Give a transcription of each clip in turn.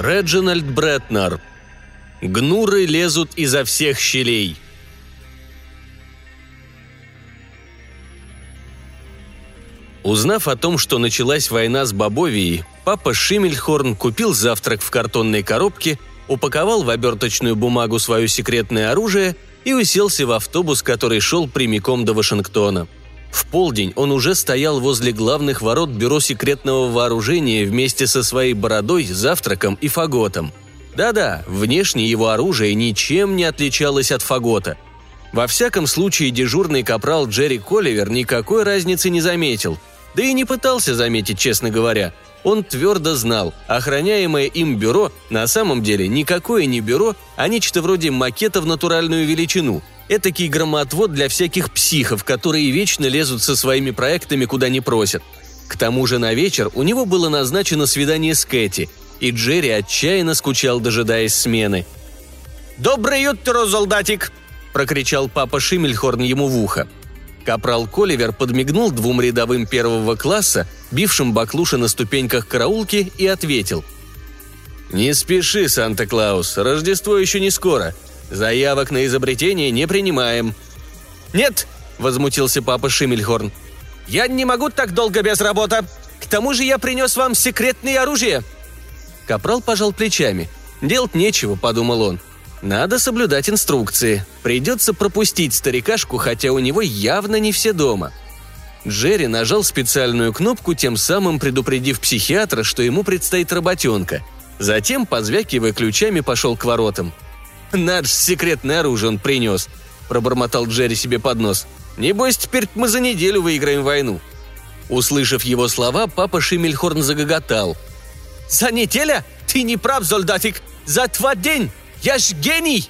Реджинальд Бретнер. Гнуры лезут изо всех щелей. Узнав о том, что началась война с Бобовией, папа Шиммельхорн купил завтрак в картонной коробке, упаковал в оберточную бумагу свое секретное оружие и уселся в автобус, который шел прямиком до Вашингтона. В полдень он уже стоял возле главных ворот бюро секретного вооружения вместе со своей бородой, завтраком и фаготом. Да-да, внешне его оружие ничем не отличалось от фагота. Во всяком случае, дежурный капрал Джерри Колливер никакой разницы не заметил. Да и не пытался заметить, честно говоря. Он твердо знал, охраняемое им бюро на самом деле никакое не бюро, а нечто вроде макета в натуральную величину – Этакий громоотвод для всяких психов, которые вечно лезут со своими проектами куда не просят. К тому же на вечер у него было назначено свидание с Кэти, и Джерри отчаянно скучал, дожидаясь смены. «Доброе утро, солдатик!» – прокричал папа Шиммельхорн ему в ухо. Капрал Коливер подмигнул двум рядовым первого класса, бившим баклуши на ступеньках караулки, и ответил. «Не спеши, Санта-Клаус, Рождество еще не скоро. Заявок на изобретение не принимаем». «Нет!» – возмутился папа Шиммельхорн. «Я не могу так долго без работы. К тому же я принес вам секретное оружие». Капрал пожал плечами. «Делать нечего», – подумал он. «Надо соблюдать инструкции. Придется пропустить старикашку, хотя у него явно не все дома». Джерри нажал специальную кнопку, тем самым предупредив психиатра, что ему предстоит работенка. Затем, позвякивая ключами, пошел к воротам – «Надо секретное оружие он принес», – пробормотал Джерри себе под нос. «Небось, теперь мы за неделю выиграем войну». Услышав его слова, папа Шиммельхорн загоготал. «За неделя? Ты не прав, солдатик! За два день! Я ж гений!»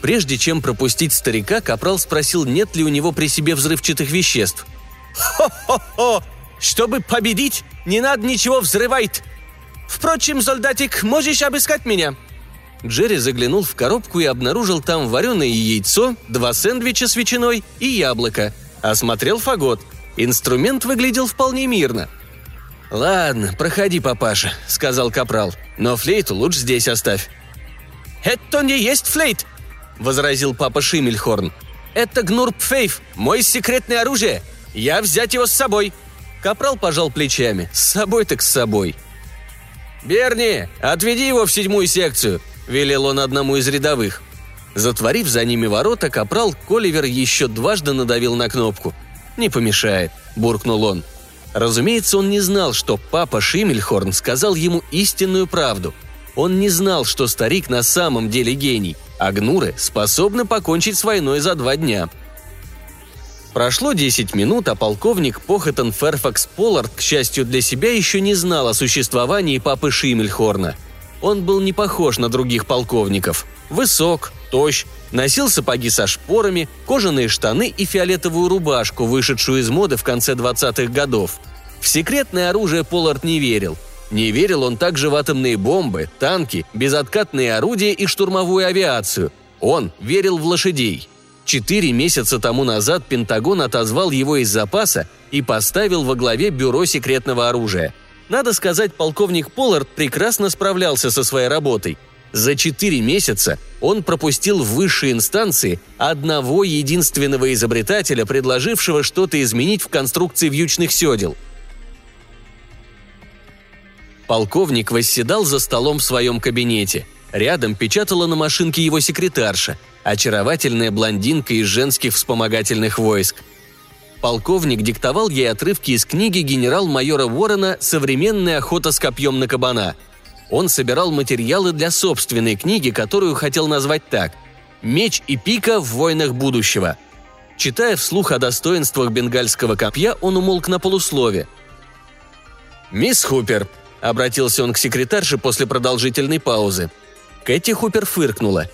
Прежде чем пропустить старика, Капрал спросил, нет ли у него при себе взрывчатых веществ. «Хо-хо-хо! Чтобы победить, не надо ничего взрывать! Впрочем, солдатик, можешь обыскать меня?» Джерри заглянул в коробку и обнаружил там вареное яйцо, два сэндвича с ветчиной и яблоко. Осмотрел фагот. Инструмент выглядел вполне мирно. «Ладно, проходи, папаша», — сказал Капрал. «Но флейту лучше здесь оставь». «Это не есть флейт», — возразил папа Шиммельхорн. «Это Гнурпфейф, мой секретное оружие. Я взять его с собой». Капрал пожал плечами. «С собой так с собой». «Берни, отведи его в седьмую секцию», – велел он одному из рядовых. Затворив за ними ворота, капрал Коливер еще дважды надавил на кнопку. «Не помешает», – буркнул он. Разумеется, он не знал, что папа Шиммельхорн сказал ему истинную правду. Он не знал, что старик на самом деле гений, а гнуры способны покончить с войной за два дня. Прошло 10 минут, а полковник Похотон Ферфакс Поллард, к счастью для себя, еще не знал о существовании папы Шиммельхорна – он был не похож на других полковников. Высок, тощ, носил сапоги со шпорами, кожаные штаны и фиолетовую рубашку, вышедшую из моды в конце 20-х годов. В секретное оружие Поллард не верил. Не верил он также в атомные бомбы, танки, безоткатные орудия и штурмовую авиацию. Он верил в лошадей. Четыре месяца тому назад Пентагон отозвал его из запаса и поставил во главе бюро секретного оружия – надо сказать, полковник Поллард прекрасно справлялся со своей работой. За четыре месяца он пропустил в высшие инстанции одного единственного изобретателя, предложившего что-то изменить в конструкции вьючных седел. Полковник восседал за столом в своем кабинете. Рядом печатала на машинке его секретарша, очаровательная блондинка из женских вспомогательных войск – Полковник диктовал ей отрывки из книги генерал-майора Уоррена «Современная охота с копьем на кабана». Он собирал материалы для собственной книги, которую хотел назвать так «Меч и пика в войнах будущего». Читая вслух о достоинствах бенгальского копья, он умолк на полуслове. «Мисс Хупер», — обратился он к секретарше после продолжительной паузы. Кэти Хупер фыркнула.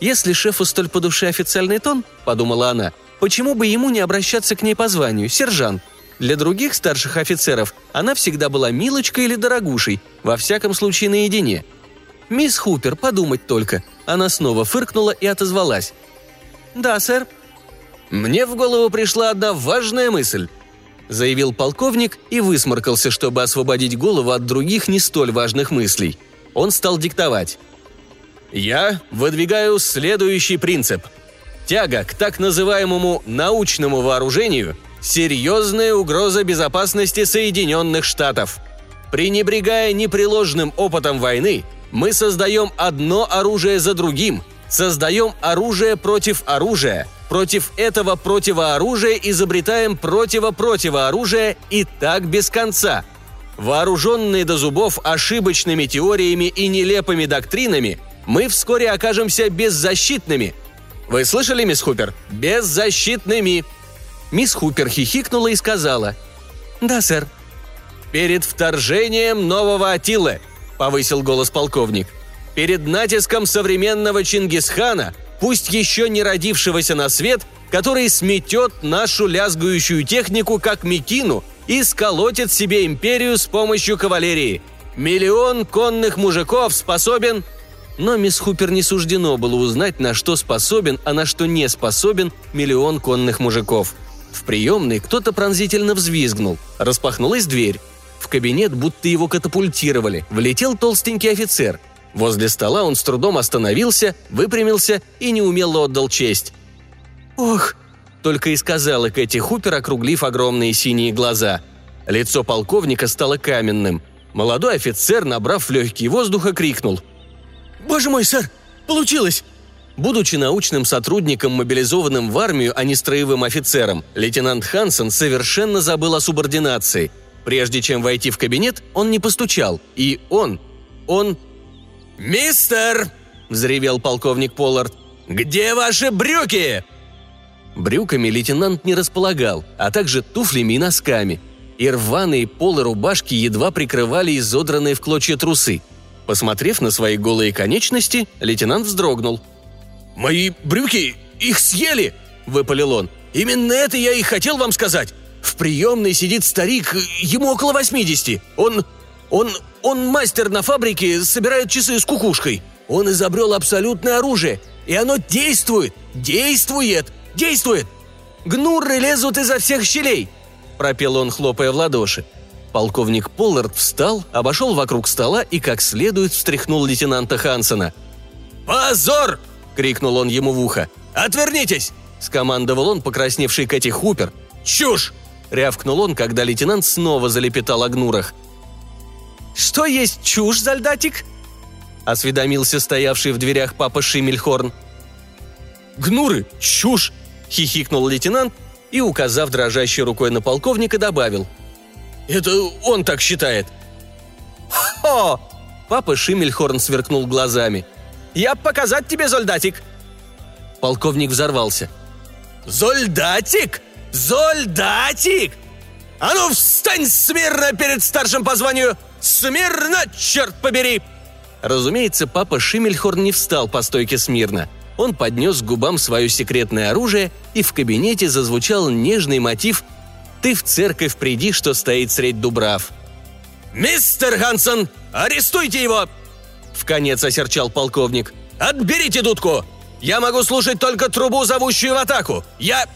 «Если шефу столь по душе официальный тон», — подумала она, — Почему бы ему не обращаться к ней по званию, сержант? Для других старших офицеров она всегда была милочкой или дорогушей, во всяком случае наедине. «Мисс Хупер, подумать только». Она снова фыркнула и отозвалась. «Да, сэр». «Мне в голову пришла одна важная мысль», — заявил полковник и высморкался, чтобы освободить голову от других не столь важных мыслей. Он стал диктовать. «Я выдвигаю следующий принцип. Тяга к так называемому научному вооружению – серьезная угроза безопасности Соединенных Штатов. Пренебрегая непреложным опытом войны, мы создаем одно оружие за другим, создаем оружие против оружия – Против этого противооружия изобретаем противо-противооружие и так без конца. Вооруженные до зубов ошибочными теориями и нелепыми доктринами, мы вскоре окажемся беззащитными. Вы слышали, мисс Хупер? Беззащитными. Мисс Хупер хихикнула и сказала. «Да, сэр». «Перед вторжением нового Атилы», — повысил голос полковник. «Перед натиском современного Чингисхана пусть еще не родившегося на свет, который сметет нашу лязгающую технику как мекину и сколотит себе империю с помощью кавалерии. Миллион конных мужиков способен... Но мисс Хупер не суждено было узнать, на что способен, а на что не способен миллион конных мужиков. В приемной кто-то пронзительно взвизгнул. Распахнулась дверь. В кабинет будто его катапультировали. Влетел толстенький офицер – Возле стола он с трудом остановился, выпрямился и неумело отдал честь. «Ох!» – только и сказала Кэти Хупер, округлив огромные синие глаза. Лицо полковника стало каменным. Молодой офицер, набрав легкий воздуха, крикнул. «Боже мой, сэр! Получилось!» Будучи научным сотрудником, мобилизованным в армию, а не строевым офицером, лейтенант Хансен совершенно забыл о субординации. Прежде чем войти в кабинет, он не постучал, и он, он «Мистер!» – взревел полковник Поллард. «Где ваши брюки?» Брюками лейтенант не располагал, а также туфлями и носками. И рваные полы рубашки едва прикрывали изодранные в клочья трусы. Посмотрев на свои голые конечности, лейтенант вздрогнул. «Мои брюки, их съели!» – выпалил он. «Именно это я и хотел вам сказать. В приемной сидит старик, ему около 80. Он... он он мастер на фабрике, собирает часы с кукушкой. Он изобрел абсолютное оружие, и оно действует, действует, действует. Гнурры лезут изо всех щелей!» – пропел он, хлопая в ладоши. Полковник Поллард встал, обошел вокруг стола и как следует встряхнул лейтенанта Хансена. «Позор!» – крикнул он ему в ухо. «Отвернитесь!» – скомандовал он, покрасневший Кэти Хупер. «Чушь!» – рявкнул он, когда лейтенант снова залепетал о гнурах. «Что есть чушь, Зальдатик?» – осведомился стоявший в дверях папа Шимельхорн. «Гнуры, чушь!» – хихикнул лейтенант и, указав дрожащей рукой на полковника, добавил. «Это он так считает». «Хо!» – папа Шимельхорн сверкнул глазами. «Я показать тебе, Зольдатик!» Полковник взорвался. «Зольдатик? Зольдатик! А ну встань смирно перед старшим по званию! Смирно, черт побери!» Разумеется, папа Шимельхорн не встал по стойке смирно. Он поднес к губам свое секретное оружие, и в кабинете зазвучал нежный мотив «Ты в церковь приди, что стоит средь дубрав». «Мистер Хансон, арестуйте его!» В конец осерчал полковник. «Отберите дудку! Я могу слушать только трубу, зовущую в атаку! Я...»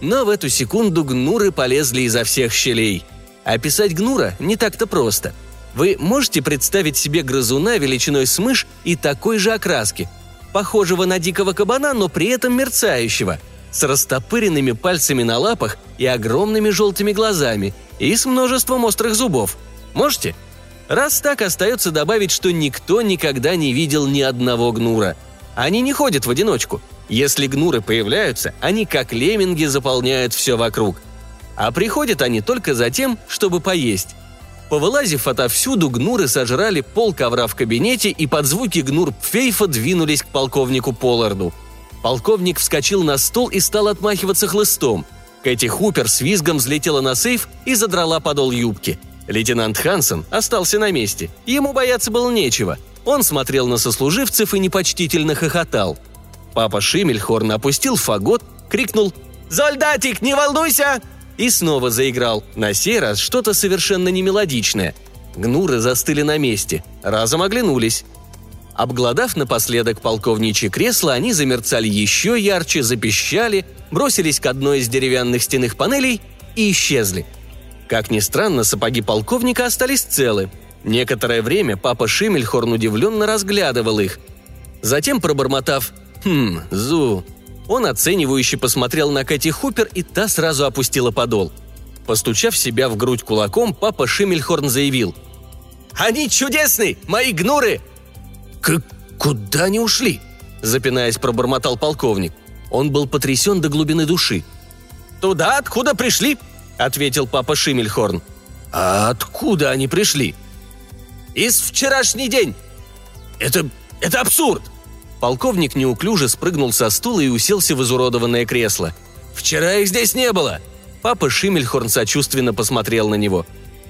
Но в эту секунду гнуры полезли изо всех щелей. Описать гнура не так-то просто – вы можете представить себе грызуна величиной с мышь и такой же окраски, похожего на дикого кабана, но при этом мерцающего, с растопыренными пальцами на лапах и огромными желтыми глазами, и с множеством острых зубов. Можете? Раз так, остается добавить, что никто никогда не видел ни одного гнура. Они не ходят в одиночку. Если гнуры появляются, они как лемминги заполняют все вокруг. А приходят они только за тем, чтобы поесть. Повылазив отовсюду, гнуры сожрали пол ковра в кабинете и под звуки гнур Пфейфа двинулись к полковнику Полларду. Полковник вскочил на стол и стал отмахиваться хлыстом. Кэти Хупер с визгом взлетела на сейф и задрала подол юбки. Лейтенант Хансен остался на месте. Ему бояться было нечего. Он смотрел на сослуживцев и непочтительно хохотал. Папа Шимельхорн опустил фагот, крикнул «Зольдатик, не волнуйся! И снова заиграл, на сей раз что-то совершенно немелодичное. Гнуры застыли на месте, разом оглянулись. Обглодав напоследок полковничье кресло, они замерцали еще ярче, запищали, бросились к одной из деревянных стенных панелей и исчезли. Как ни странно, сапоги полковника остались целы. Некоторое время папа Шимельхорн удивленно разглядывал их. Затем, пробормотав «Хм, Зу», он оценивающе посмотрел на Кэти Хупер, и та сразу опустила подол. Постучав себя в грудь кулаком, папа Шимельхорн заявил «Они чудесны, мои гнуры!» «К куда они ушли?» – запинаясь, пробормотал полковник. Он был потрясен до глубины души. «Туда, откуда пришли», – ответил папа Шимельхорн. «А откуда они пришли?» «Из вчерашний день!» «Это... это абсурд!» Полковник неуклюже спрыгнул со стула и уселся в изуродованное кресло. «Вчера их здесь не было!» Папа Шимельхорн сочувственно посмотрел на него.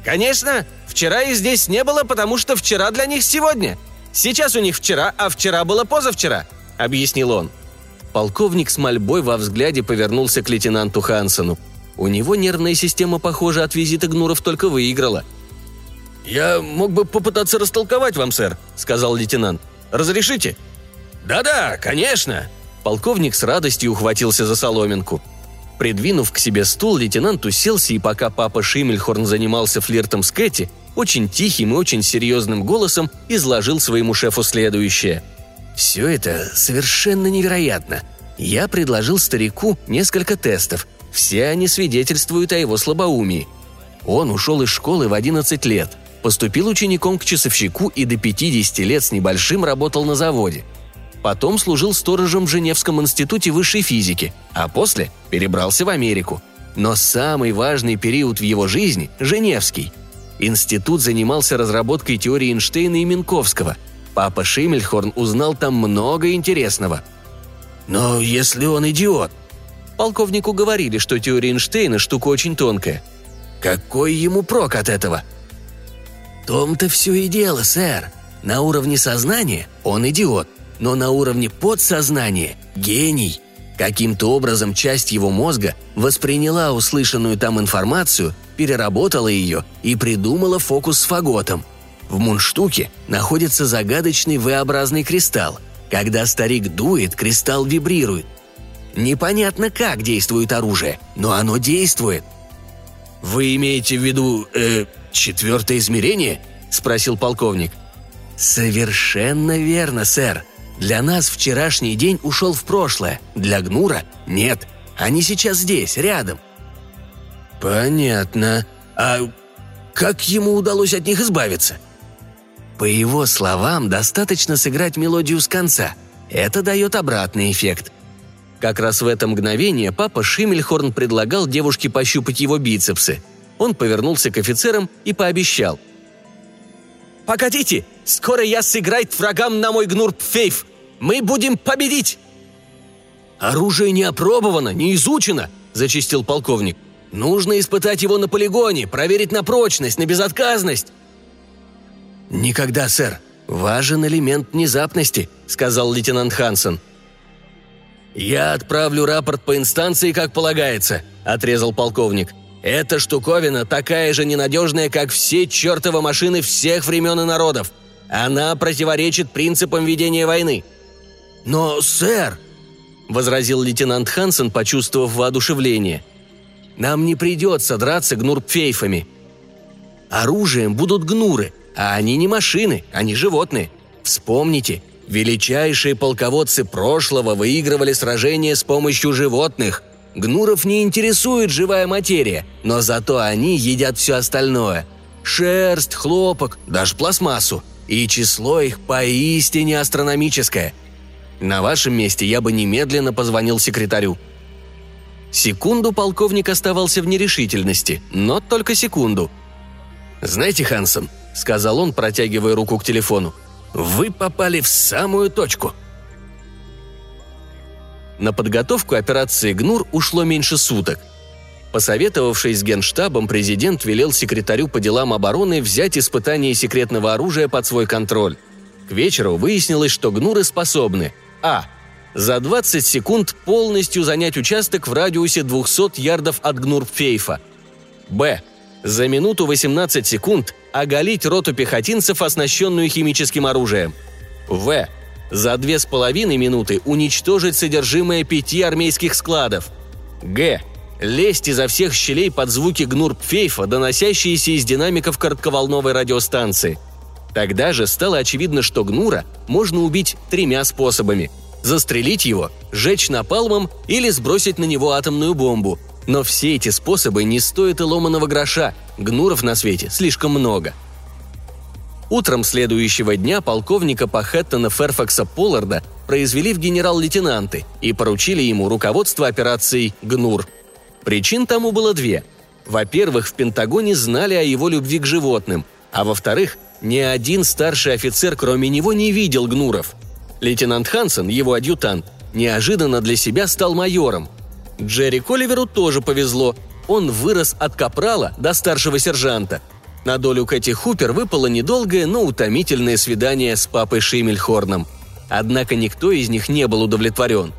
«Конечно! Вчера их здесь не было, потому что вчера для них сегодня. Сейчас у них вчера, а вчера было позавчера», — объяснил он. Полковник с мольбой во взгляде повернулся к лейтенанту Хансену. У него нервная система, похоже, от визита Гнуров только выиграла. «Я мог бы попытаться растолковать вам, сэр», — сказал лейтенант. «Разрешите?» «Да-да, конечно!» Полковник с радостью ухватился за соломинку. Придвинув к себе стул, лейтенант уселся, и пока папа Шимельхорн занимался флиртом с Кэти, очень тихим и очень серьезным голосом изложил своему шефу следующее. «Все это совершенно невероятно. Я предложил старику несколько тестов. Все они свидетельствуют о его слабоумии. Он ушел из школы в 11 лет, поступил учеником к часовщику и до 50 лет с небольшим работал на заводе – Потом служил сторожем в Женевском институте высшей физики, а после перебрался в Америку. Но самый важный период в его жизни – Женевский. Институт занимался разработкой теории Эйнштейна и Минковского. Папа Шиммельхорн узнал там много интересного. «Но если он идиот?» Полковнику говорили, что теория Эйнштейна – штука очень тонкая. «Какой ему прок от этого?» «В том-то все и дело, сэр. На уровне сознания он идиот – но на уровне подсознания – гений. Каким-то образом часть его мозга восприняла услышанную там информацию, переработала ее и придумала фокус с фаготом. В мундштуке находится загадочный V-образный кристалл. Когда старик дует, кристалл вибрирует. Непонятно, как действует оружие, но оно действует. «Вы имеете в виду, э, четвертое измерение?» – спросил полковник. «Совершенно верно, сэр», для нас вчерашний день ушел в прошлое, для Гнура – нет. Они сейчас здесь, рядом». «Понятно. А как ему удалось от них избавиться?» По его словам, достаточно сыграть мелодию с конца. Это дает обратный эффект. Как раз в это мгновение папа Шиммельхорн предлагал девушке пощупать его бицепсы. Он повернулся к офицерам и пообещал. «Погодите, скоро я сыграет врагам на мой гнур Пфейф. Мы будем победить!» «Оружие не опробовано, не изучено», – зачистил полковник. «Нужно испытать его на полигоне, проверить на прочность, на безотказность». «Никогда, сэр. Важен элемент внезапности», – сказал лейтенант Хансен. «Я отправлю рапорт по инстанции, как полагается», – отрезал полковник. «Эта штуковина такая же ненадежная, как все чертовы машины всех времен и народов. Она противоречит принципам ведения войны. «Но, сэр!» – возразил лейтенант Хансен, почувствовав воодушевление. «Нам не придется драться гнурпфейфами. Оружием будут гнуры, а они не машины, они животные. Вспомните, величайшие полководцы прошлого выигрывали сражения с помощью животных. Гнуров не интересует живая материя, но зато они едят все остальное. Шерсть, хлопок, даже пластмассу. И число их поистине астрономическое – на вашем месте я бы немедленно позвонил секретарю». Секунду полковник оставался в нерешительности, но только секунду. «Знаете, Хансом», — сказал он, протягивая руку к телефону, — «вы попали в самую точку». На подготовку операции «Гнур» ушло меньше суток. Посоветовавшись с генштабом, президент велел секретарю по делам обороны взять испытание секретного оружия под свой контроль. К вечеру выяснилось, что «Гнуры» способны а. За 20 секунд полностью занять участок в радиусе 200 ярдов от Гнурпфейфа. Б. За минуту 18 секунд оголить роту пехотинцев, оснащенную химическим оружием. В. За две с половиной минуты уничтожить содержимое пяти армейских складов. Г. лезть изо всех щелей под звуки гнурпфейфа, доносящиеся из динамиков коротковолновой радиостанции. Тогда же стало очевидно, что гнура можно убить тремя способами – застрелить его, сжечь напалмом или сбросить на него атомную бомбу. Но все эти способы не стоят и ломаного гроша, гнуров на свете слишком много – Утром следующего дня полковника Пахеттона Ферфакса Полларда произвели в генерал-лейтенанты и поручили ему руководство операцией «ГНУР». Причин тому было две. Во-первых, в Пентагоне знали о его любви к животным, а во-вторых, ни один старший офицер, кроме него, не видел гнуров. Лейтенант Хансен, его адъютант, неожиданно для себя стал майором. Джерри Коливеру тоже повезло. Он вырос от капрала до старшего сержанта – на долю Кэти Хупер выпало недолгое, но утомительное свидание с папой Шиммельхорном. Однако никто из них не был удовлетворен.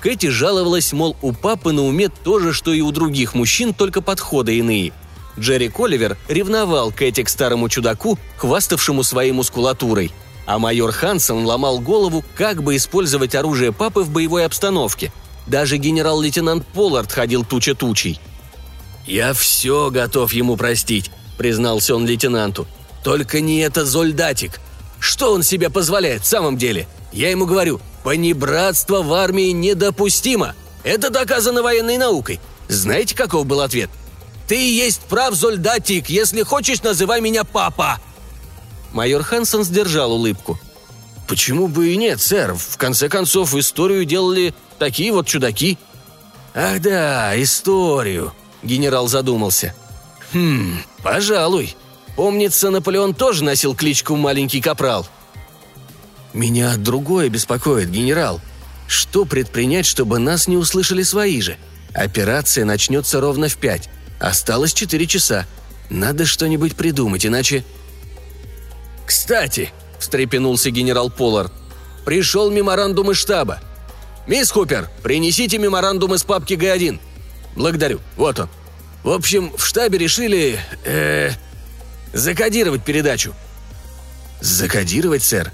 Кэти жаловалась, мол, у папы на уме то же, что и у других мужчин, только подходы иные. Джерри Коливер ревновал Кэти к старому чудаку, хваставшему своей мускулатурой. А майор Хансен ломал голову, как бы использовать оружие папы в боевой обстановке. Даже генерал-лейтенант Поллард ходил туча тучей. «Я все готов ему простить», признался он лейтенанту. «Только не это Зольдатик. Что он себе позволяет в самом деле? Я ему говорю, понебратство в армии недопустимо. Это доказано военной наукой. Знаете, каков был ответ? Ты есть прав, Зольдатик, если хочешь, называй меня папа!» Майор Хансен сдержал улыбку. «Почему бы и нет, сэр? В конце концов, историю делали такие вот чудаки». «Ах да, историю», — генерал задумался. «Хм, пожалуй. Помнится, Наполеон тоже носил кличку «Маленький капрал». «Меня другое беспокоит, генерал. Что предпринять, чтобы нас не услышали свои же? Операция начнется ровно в пять. Осталось четыре часа. Надо что-нибудь придумать, иначе...» «Кстати», — встрепенулся генерал Поллард, — «пришел меморандум из штаба. Мисс Хупер, принесите меморандум из папки Г1. Благодарю, вот он». В общем, в штабе решили... Э, закодировать передачу». «Закодировать, сэр?»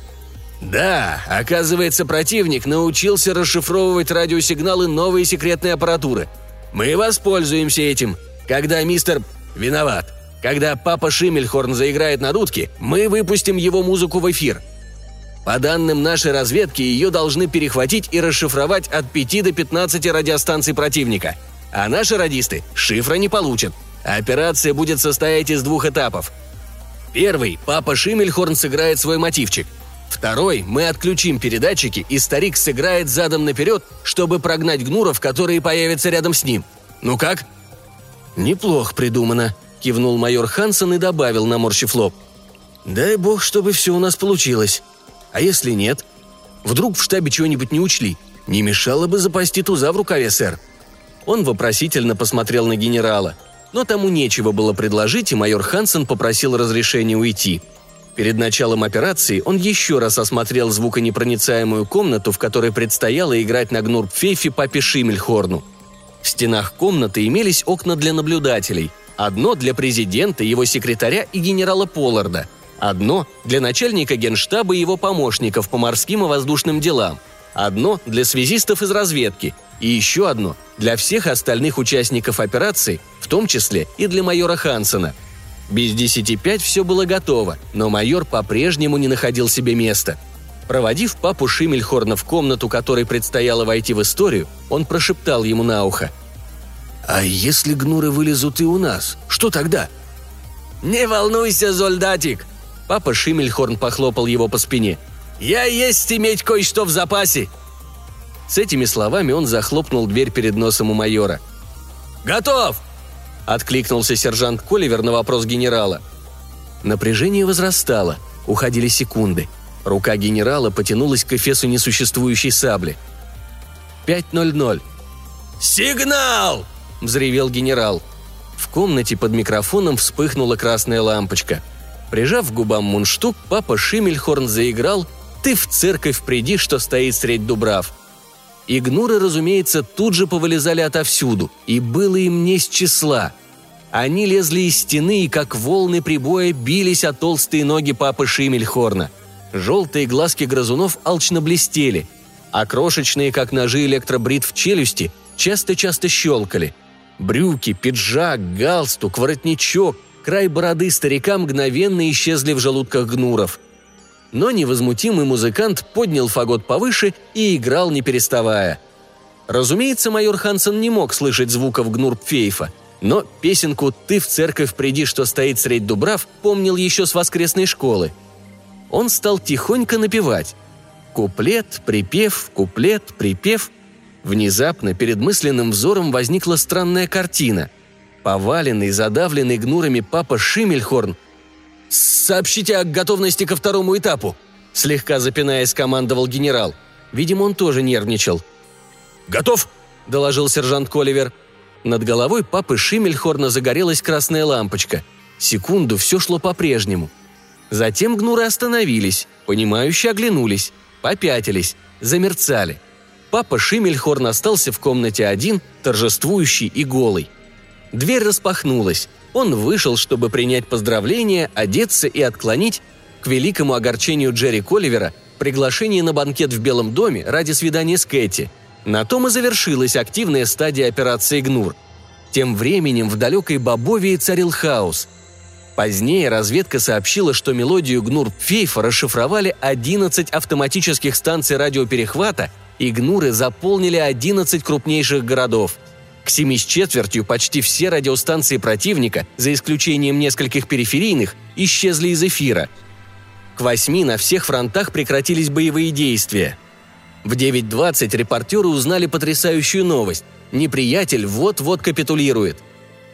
«Да, оказывается, противник научился расшифровывать радиосигналы новой секретной аппаратуры. Мы воспользуемся этим. Когда мистер... Виноват. Когда папа Шиммельхорн заиграет на дудке, мы выпустим его музыку в эфир. По данным нашей разведки, ее должны перехватить и расшифровать от 5 до 15 радиостанций противника – а наши радисты шифра не получат. Операция будет состоять из двух этапов. Первый – папа Шиммельхорн сыграет свой мотивчик. Второй – мы отключим передатчики, и старик сыграет задом наперед, чтобы прогнать гнуров, которые появятся рядом с ним. Ну как? «Неплохо придумано», – кивнул майор Хансен и добавил, наморщив лоб. «Дай бог, чтобы все у нас получилось. А если нет? Вдруг в штабе чего-нибудь не учли? Не мешало бы запасти туза в рукаве, сэр». Он вопросительно посмотрел на генерала. Но тому нечего было предложить, и майор Хансен попросил разрешения уйти. Перед началом операции он еще раз осмотрел звуконепроницаемую комнату, в которой предстояло играть на гнурпфейфе папе Шиммельхорну. В стенах комнаты имелись окна для наблюдателей. Одно для президента, его секретаря и генерала Полларда. Одно для начальника генштаба и его помощников по морским и воздушным делам. Одно для связистов из разведки и еще одно для всех остальных участников операции, в том числе и для майора Хансена. Без десяти пять все было готово, но майор по-прежнему не находил себе места. Проводив папу Шиммельхорна в комнату, которой предстояло войти в историю, он прошептал ему на ухо. «А если гнуры вылезут и у нас, что тогда?» «Не волнуйся, Зольдатик!» Папа Шиммельхорн похлопал его по спине. «Я есть иметь кое-что в запасе!» С этими словами он захлопнул дверь перед носом у майора. «Готов!» – откликнулся сержант Коливер на вопрос генерала. Напряжение возрастало, уходили секунды. Рука генерала потянулась к эфесу несуществующей сабли. «5.00». «Сигнал!» – взревел генерал. В комнате под микрофоном вспыхнула красная лампочка. Прижав к губам мундштук, папа Шиммельхорн заиграл «Ты в церковь приди, что стоит средь дубрав», Игнуры, разумеется, тут же повылезали отовсюду, и было им не с числа. Они лезли из стены и, как волны прибоя, бились о толстые ноги папы Шимельхорна. Желтые глазки грызунов алчно блестели, а крошечные, как ножи электробрит в челюсти, часто-часто щелкали. Брюки, пиджак, галстук, воротничок, край бороды старика мгновенно исчезли в желудках гнуров. Но невозмутимый музыкант поднял фагот повыше и играл, не переставая. Разумеется, майор Хансен не мог слышать звуков гнурпфейфа, но песенку «Ты в церковь приди, что стоит средь дубрав» помнил еще с воскресной школы. Он стал тихонько напевать. Куплет, припев, куплет, припев. Внезапно перед мысленным взором возникла странная картина. Поваленный, задавленный гнурами папа Шимельхорн «Сообщите о готовности ко второму этапу», – слегка запинаясь, командовал генерал. Видимо, он тоже нервничал. «Готов?» – доложил сержант Коливер. Над головой папы Шимельхорна загорелась красная лампочка. Секунду все шло по-прежнему. Затем гнуры остановились, понимающе оглянулись, попятились, замерцали. Папа Шимельхорн остался в комнате один, торжествующий и голый. Дверь распахнулась. Он вышел, чтобы принять поздравления, одеться и отклонить, к великому огорчению Джерри Коливера, приглашение на банкет в Белом доме ради свидания с Кэти. На том и завершилась активная стадия операции «Гнур». Тем временем в далекой Бобовии царил хаос. Позднее разведка сообщила, что мелодию «Гнур Пфейфа» расшифровали 11 автоматических станций радиоперехвата, и «Гнуры» заполнили 11 крупнейших городов – к семи с четвертью почти все радиостанции противника, за исключением нескольких периферийных, исчезли из эфира. К восьми на всех фронтах прекратились боевые действия. В 9.20 репортеры узнали потрясающую новость. Неприятель вот-вот капитулирует.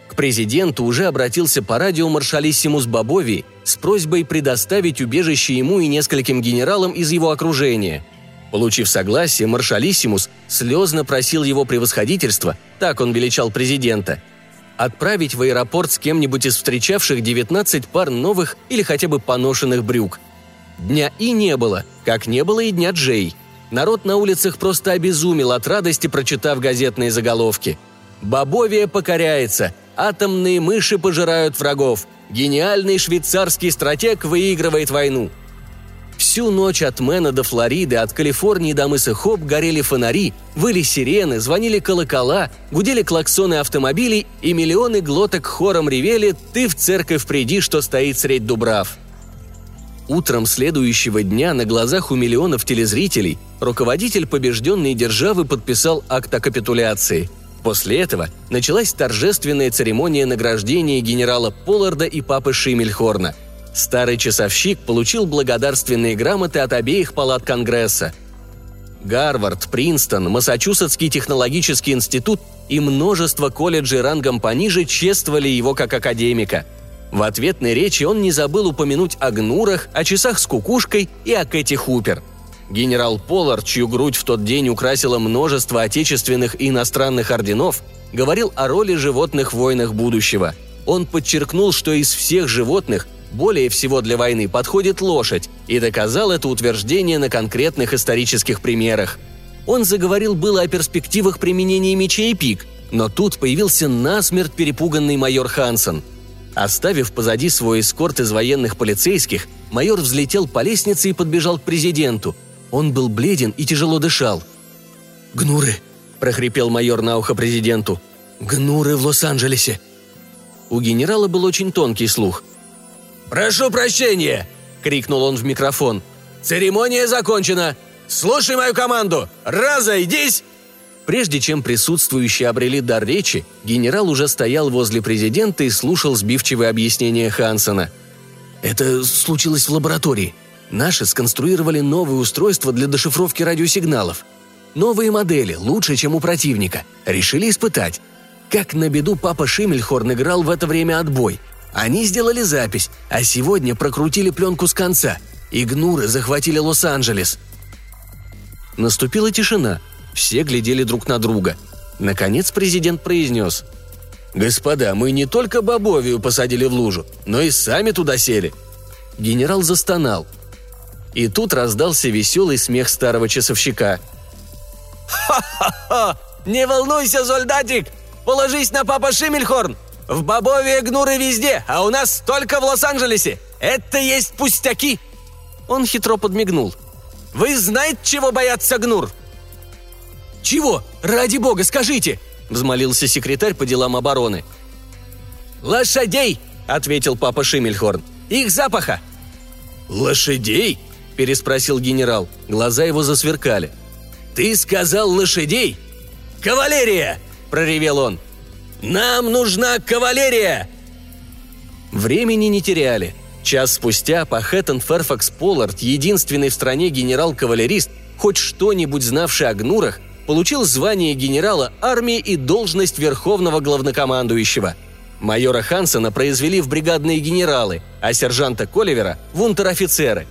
К президенту уже обратился по радио маршалиссимус Бобови с просьбой предоставить убежище ему и нескольким генералам из его окружения – Получив согласие, маршалиссимус слезно просил его превосходительства, так он величал президента, отправить в аэропорт с кем-нибудь из встречавших 19 пар новых или хотя бы поношенных брюк. Дня И не было, как не было и дня Джей. Народ на улицах просто обезумел от радости, прочитав газетные заголовки. «Бобовия покоряется», «Атомные мыши пожирают врагов», «Гениальный швейцарский стратег выигрывает войну», Всю ночь от Мэна до Флориды, от Калифорнии до мыса Хоп горели фонари, выли сирены, звонили колокола, гудели клаксоны автомобилей, и миллионы глоток хором ревели «Ты в церковь приди, что стоит средь дубрав». Утром следующего дня на глазах у миллионов телезрителей руководитель побежденной державы подписал акт о капитуляции. После этого началась торжественная церемония награждения генерала Полларда и папы Шимельхорна – Старый часовщик получил благодарственные грамоты от обеих палат Конгресса. Гарвард, Принстон, Массачусетский технологический институт и множество колледжей рангом пониже чествовали его как академика. В ответной речи он не забыл упомянуть о гнурах, о часах с кукушкой и о Кэти Хупер. Генерал Поллард, чью грудь в тот день украсило множество отечественных и иностранных орденов, говорил о роли животных в войнах будущего. Он подчеркнул, что из всех животных более всего для войны подходит лошадь, и доказал это утверждение на конкретных исторических примерах. Он заговорил было о перспективах применения мечей и пик, но тут появился насмерть перепуганный майор Хансен. Оставив позади свой эскорт из военных полицейских, майор взлетел по лестнице и подбежал к президенту. Он был бледен и тяжело дышал. «Гнуры!» – прохрипел майор на ухо президенту. «Гнуры в Лос-Анджелесе!» У генерала был очень тонкий слух – «Прошу прощения!» – крикнул он в микрофон. «Церемония закончена! Слушай мою команду! Разойдись!» Прежде чем присутствующие обрели дар речи, генерал уже стоял возле президента и слушал сбивчивые объяснения Хансона. «Это случилось в лаборатории. Наши сконструировали новые устройства для дешифровки радиосигналов. Новые модели, лучше, чем у противника. Решили испытать. Как на беду папа Шимельхорн играл в это время отбой – они сделали запись, а сегодня прокрутили пленку с конца. Игнуры захватили Лос-Анджелес. Наступила тишина. Все глядели друг на друга. Наконец президент произнес. «Господа, мы не только Бобовию посадили в лужу, но и сами туда сели». Генерал застонал. И тут раздался веселый смех старого часовщика. «Ха-ха-ха! Не волнуйся, солдатик! Положись на папа Шимельхорн! В Бобове гнуры везде, а у нас только в Лос-Анджелесе. Это есть пустяки!» Он хитро подмигнул. «Вы знаете, чего боятся гнур?» «Чего? Ради бога, скажите!» –– взмолился секретарь по делам обороны. «Лошадей!» – ответил папа Шимельхорн. «Их запаха!» «Лошадей?» – переспросил генерал. Глаза его засверкали. «Ты сказал лошадей?» «Кавалерия!» – проревел он. «Нам нужна кавалерия!» Времени не теряли. Час спустя Пахеттон Ферфакс Поллард, единственный в стране генерал-кавалерист, хоть что-нибудь знавший о гнурах, получил звание генерала армии и должность верховного главнокомандующего. Майора Хансена произвели в бригадные генералы, а сержанта Коливера – в унтер-офицеры.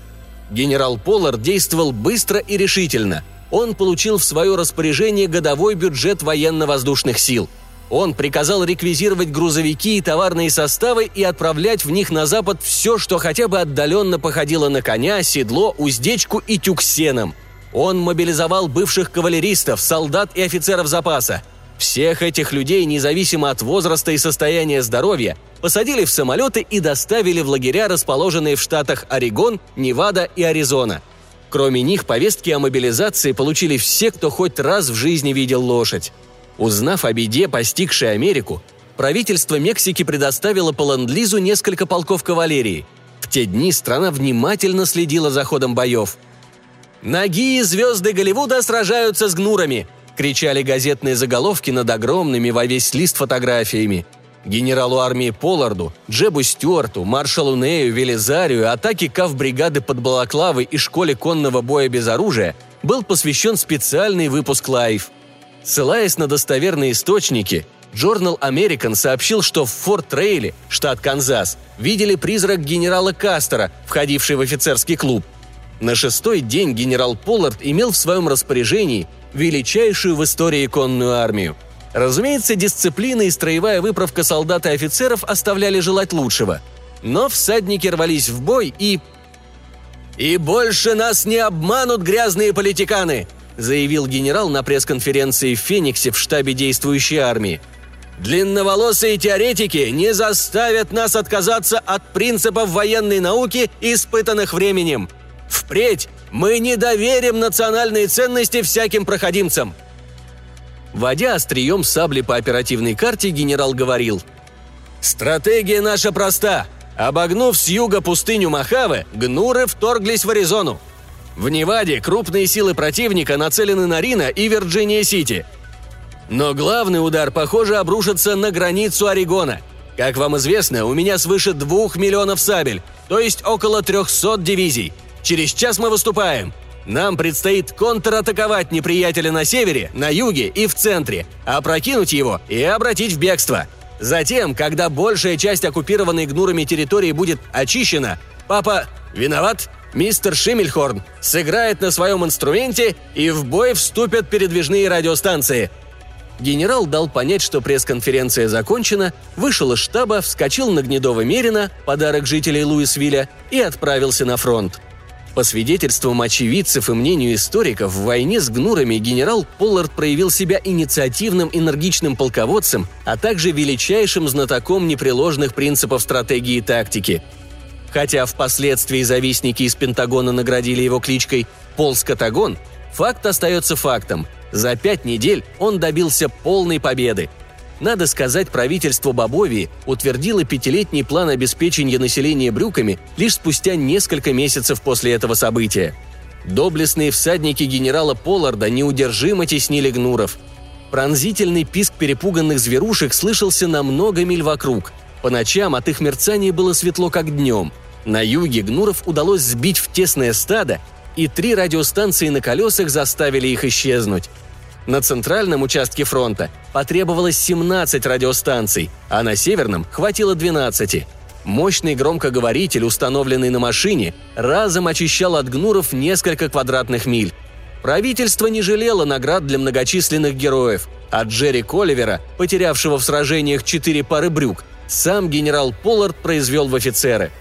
Генерал Поллард действовал быстро и решительно. Он получил в свое распоряжение годовой бюджет военно-воздушных сил – он приказал реквизировать грузовики и товарные составы и отправлять в них на запад все, что хотя бы отдаленно походило на коня, седло, уздечку и тюк сеном. Он мобилизовал бывших кавалеристов, солдат и офицеров запаса. Всех этих людей, независимо от возраста и состояния здоровья, посадили в самолеты и доставили в лагеря, расположенные в штатах Орегон, Невада и Аризона. Кроме них, повестки о мобилизации получили все, кто хоть раз в жизни видел лошадь. Узнав о беде, постигшей Америку, правительство Мексики предоставило по ленд-лизу несколько полков кавалерии. В те дни страна внимательно следила за ходом боев. «Ноги и звезды Голливуда сражаются с гнурами!» – кричали газетные заголовки над огромными во весь лист фотографиями. Генералу армии Полларду, Джебу Стюарту, маршалу Нею, Велизарию, атаке кав-бригады под Балаклавой и школе конного боя без оружия был посвящен специальный выпуск «Лайф». Ссылаясь на достоверные источники, Journal American сообщил, что в Форт-Трейле, штат Канзас, видели призрак генерала Кастера, входивший в офицерский клуб. На шестой день генерал Поллард имел в своем распоряжении величайшую в истории конную армию. Разумеется, дисциплина и строевая выправка солдат и офицеров оставляли желать лучшего. Но всадники рвались в бой и... «И больше нас не обманут грязные политиканы!» Заявил генерал на пресс-конференции в Фениксе в штабе действующей армии. Длинноволосые теоретики не заставят нас отказаться от принципов военной науки, испытанных временем. Впредь мы не доверим национальные ценности всяким проходимцам. Водя острием сабли по оперативной карте, генерал говорил. «Стратегия наша проста. Обогнув с юга пустыню Махавы, гнуры вторглись в Аризону. В Неваде крупные силы противника нацелены на Рина и Вирджиния-Сити. Но главный удар, похоже, обрушится на границу Орегона. Как вам известно, у меня свыше двух миллионов сабель, то есть около 300 дивизий. Через час мы выступаем. Нам предстоит контратаковать неприятеля на севере, на юге и в центре, опрокинуть его и обратить в бегство. Затем, когда большая часть оккупированной гнурами территории будет очищена, папа виноват? Мистер Шиммельхорн сыграет на своем инструменте и в бой вступят передвижные радиостанции. Генерал дал понять, что пресс-конференция закончена, вышел из штаба, вскочил на Гнедого Мерина, подарок жителей Луисвилля, и отправился на фронт. По свидетельствам очевидцев и мнению историков, в войне с гнурами генерал Поллард проявил себя инициативным энергичным полководцем, а также величайшим знатоком непреложных принципов стратегии и тактики – Хотя впоследствии завистники из Пентагона наградили его кличкой «Полскатагон», факт остается фактом. За пять недель он добился полной победы. Надо сказать, правительство Бобовии утвердило пятилетний план обеспечения населения брюками лишь спустя несколько месяцев после этого события. Доблестные всадники генерала Полларда неудержимо теснили гнуров. Пронзительный писк перепуганных зверушек слышался на много миль вокруг – по ночам от их мерцания было светло, как днем. На юге Гнуров удалось сбить в тесное стадо, и три радиостанции на колесах заставили их исчезнуть. На центральном участке фронта потребовалось 17 радиостанций, а на северном хватило 12. Мощный громкоговоритель, установленный на машине, разом очищал от гнуров несколько квадратных миль. Правительство не жалело наград для многочисленных героев, от Джерри Коливера, потерявшего в сражениях четыре пары брюк, сам генерал Поллард произвел в офицеры.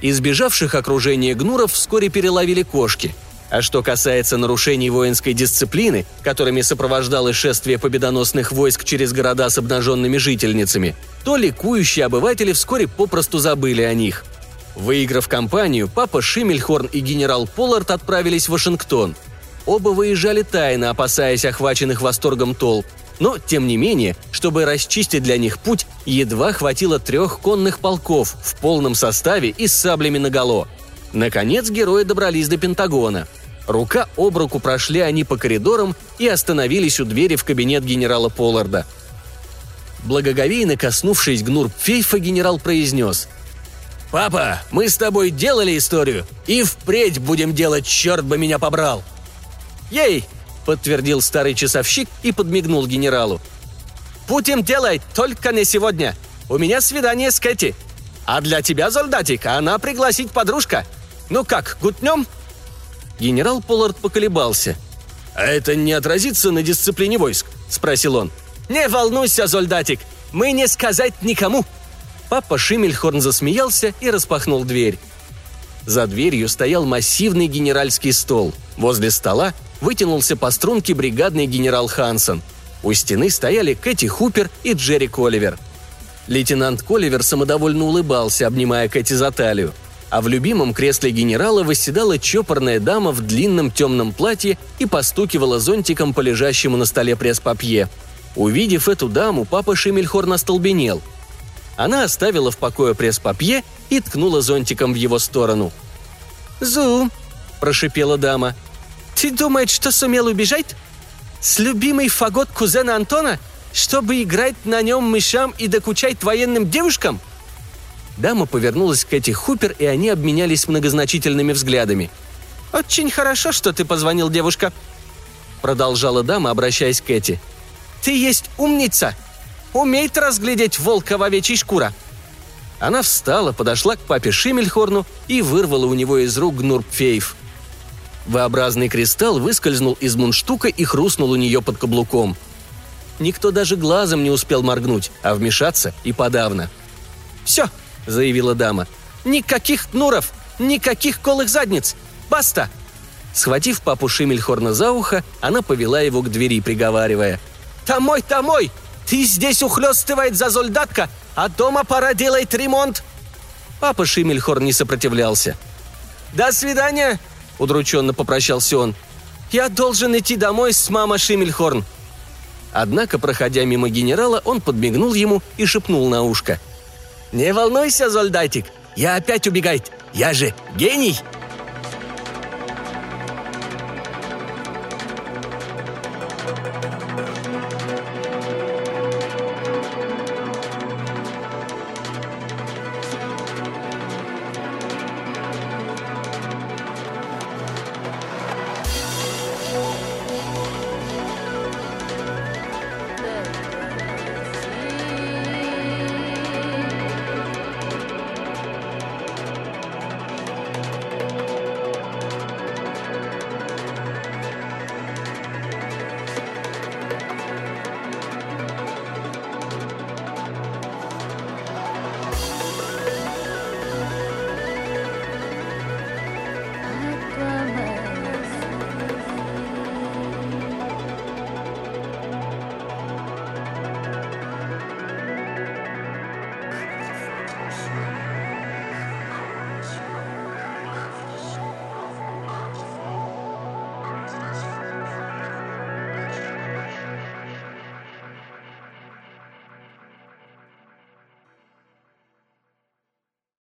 Избежавших окружения гнуров вскоре переловили кошки. А что касается нарушений воинской дисциплины, которыми сопровождалось шествие победоносных войск через города с обнаженными жительницами, то ликующие обыватели вскоре попросту забыли о них. Выиграв кампанию, папа Шиммельхорн и генерал Поллард отправились в Вашингтон. Оба выезжали тайно, опасаясь охваченных восторгом толп – Но, тем не менее, чтобы расчистить для них путь, едва хватило трех конных полков в полном составе и с саблями наголо. Наконец герои добрались до Пентагона. Рука об руку прошли они по коридорам и остановились у двери в кабинет генерала Полларда. Благоговейно коснувшись Гнурпфейфа, генерал произнес «Папа, мы с тобой делали историю, и впредь будем делать, черт бы меня побрал!» «Ей!» – подтвердил старый часовщик и подмигнул генералу. «Будем делать, только не сегодня. У меня свидание с Кэти. А для тебя, солдатик, она пригласить подружка. Ну как, гутнем?» Генерал Поллард поколебался. «А это не отразится на дисциплине войск?» – спросил он. «Не волнуйся, солдатик, мы не сказать никому!» Папа Шимельхорн засмеялся и распахнул дверь. За дверью стоял массивный генеральский стол. Возле стола вытянулся по струнке бригадный генерал Хансен. У стены стояли Кэти Хупер и Джерри Коливер. Лейтенант Коливер самодовольно улыбался, обнимая Кэти за талию. А в любимом кресле генерала восседала чопорная дама в длинном темном платье и постукивала зонтиком по лежащему на столе пресс-папье. Увидев эту даму, папа Шимельхорн остолбенел. Она оставила в покое пресс-папье и ткнула зонтиком в его сторону. «Зу!» – прошипела дама – ты думаешь, что сумел убежать? С любимой фагот кузена Антона? Чтобы играть на нем мышам и докучать военным девушкам?» Дама повернулась к Эти Хупер, и они обменялись многозначительными взглядами. «Очень хорошо, что ты позвонил, девушка», — продолжала дама, обращаясь к Эти. «Ты есть умница! Умеет разглядеть волка в овечьей шкура!» Она встала, подошла к папе Шимельхорну и вырвала у него из рук Гнурпфейф. V-образный кристалл выскользнул из мундштука и хрустнул у нее под каблуком. Никто даже глазом не успел моргнуть, а вмешаться и подавно. «Все!» – заявила дама. «Никаких кнуров! Никаких колых задниц! Баста!» Схватив папу Шимельхорна за ухо, она повела его к двери, приговаривая. «Домой, домой! Ты здесь ухлёстывает за зольдатка, а дома пора делать ремонт!» Папа Шимельхорн не сопротивлялся. «До свидания!» – удрученно попрощался он. «Я должен идти домой с мамой Шимельхорн». Однако, проходя мимо генерала, он подмигнул ему и шепнул на ушко. «Не волнуйся, Зольдатик, я опять убегает. Я же гений!»